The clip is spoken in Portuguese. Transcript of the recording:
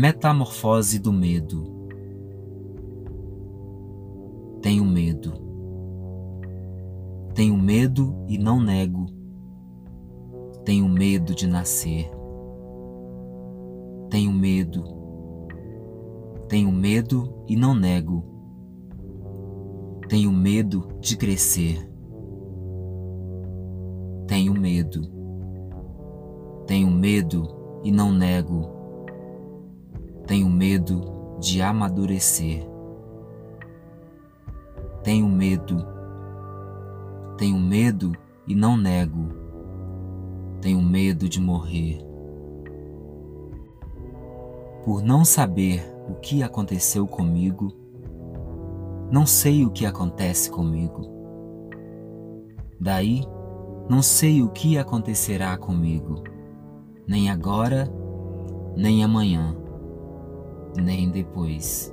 Metamorfose do medo. Tenho medo. Tenho medo e não nego. Tenho medo de nascer. Tenho medo. Tenho medo e não nego. Tenho medo de crescer. Tenho medo. Tenho medo e não nego tenho medo de amadurecer. Tenho medo. Tenho medo e não nego. Tenho medo de morrer. Por não saber o que aconteceu comigo, não sei o que acontece comigo. Daí, não sei o que acontecerá comigo, nem agora, nem amanhã nem depois.